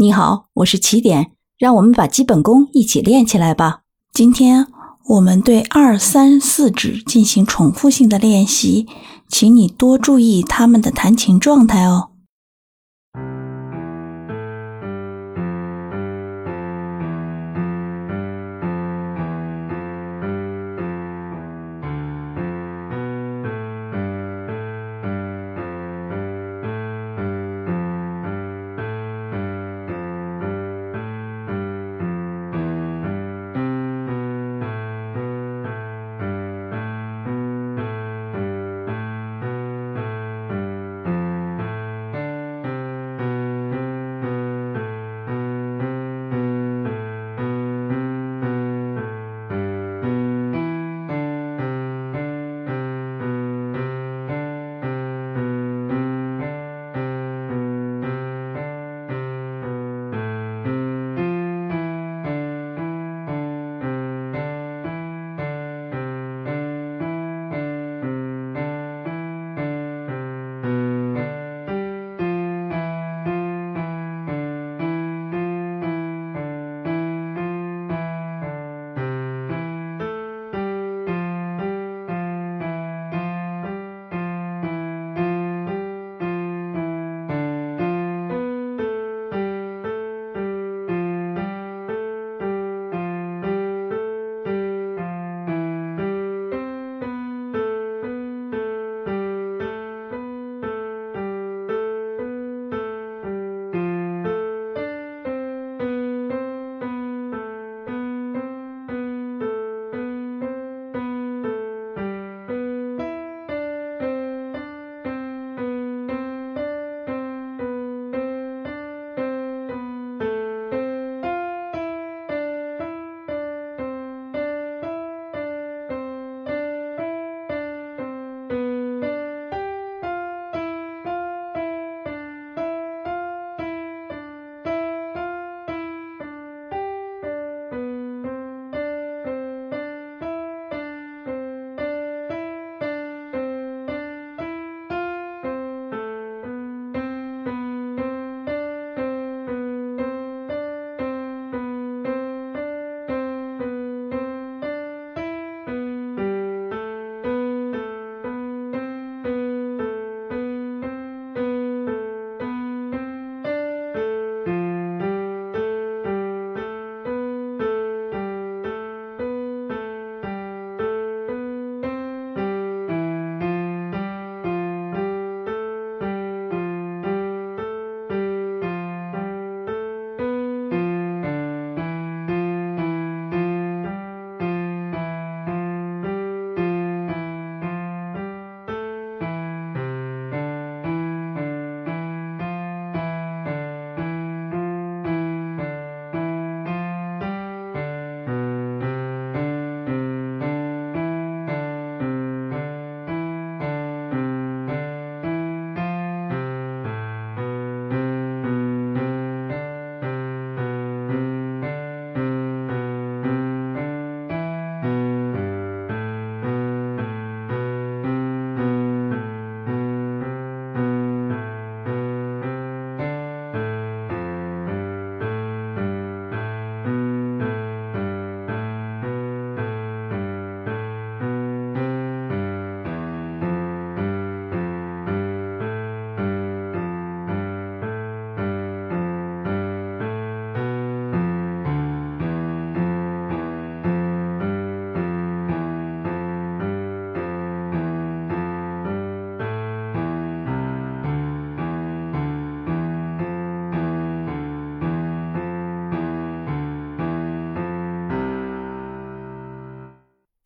你好，我是起点，让我们把基本功一起练起来吧。今天我们对二、三、四指进行重复性的练习，请你多注意他们的弹琴状态哦。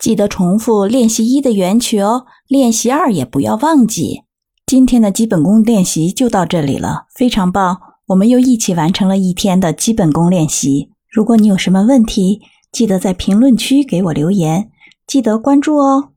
记得重复练习一的原曲哦，练习二也不要忘记。今天的基本功练习就到这里了，非常棒！我们又一起完成了一天的基本功练习。如果你有什么问题，记得在评论区给我留言，记得关注哦。